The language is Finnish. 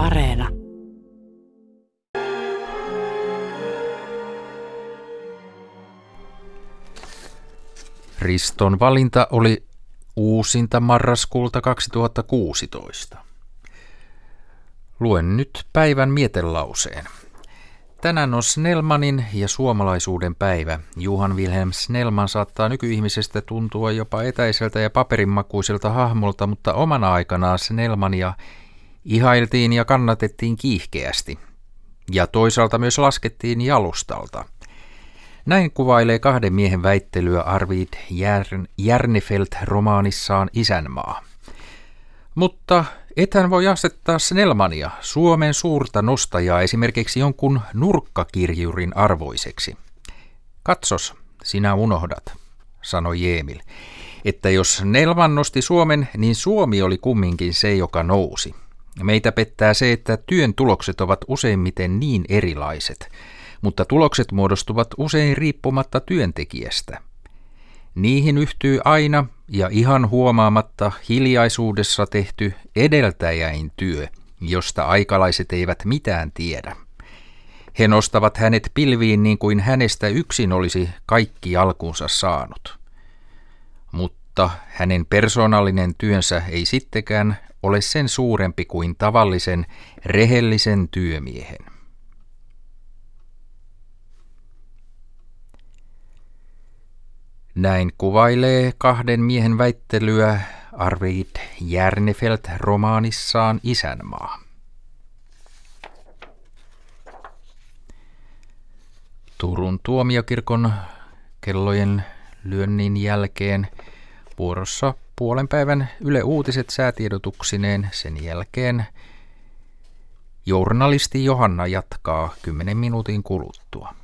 Areena. Riston valinta oli uusinta marraskuulta 2016. Luen nyt päivän mietelauseen. Tänään on Snellmanin ja suomalaisuuden päivä. Juhan Wilhelm Snellman saattaa nykyihmisestä tuntua jopa etäiseltä ja paperinmakuiselta hahmolta, mutta omana aikanaan Snellmania ihailtiin ja kannatettiin kiihkeästi. Ja toisaalta myös laskettiin jalustalta. Näin kuvailee kahden miehen väittelyä Arvid Järn, Järnefelt romaanissaan Isänmaa. Mutta ethän voi asettaa Snellmania, Suomen suurta nostajaa, esimerkiksi jonkun nurkkakirjurin arvoiseksi. Katsos, sinä unohdat, sanoi Jeemil, että jos Snellman nosti Suomen, niin Suomi oli kumminkin se, joka nousi. Meitä pettää se, että työn tulokset ovat useimmiten niin erilaiset, mutta tulokset muodostuvat usein riippumatta työntekijästä – Niihin yhtyy aina ja ihan huomaamatta hiljaisuudessa tehty edeltäjäin työ, josta aikalaiset eivät mitään tiedä. He nostavat hänet pilviin niin kuin hänestä yksin olisi kaikki alkuunsa saanut. Mutta hänen persoonallinen työnsä ei sittenkään ole sen suurempi kuin tavallisen rehellisen työmiehen. Näin kuvailee kahden miehen väittelyä Arvid Järnefelt romaanissaan Isänmaa. Turun tuomiokirkon kellojen lyönnin jälkeen vuorossa puolen päivän Yle Uutiset säätiedotuksineen sen jälkeen journalisti Johanna jatkaa 10 minuutin kuluttua.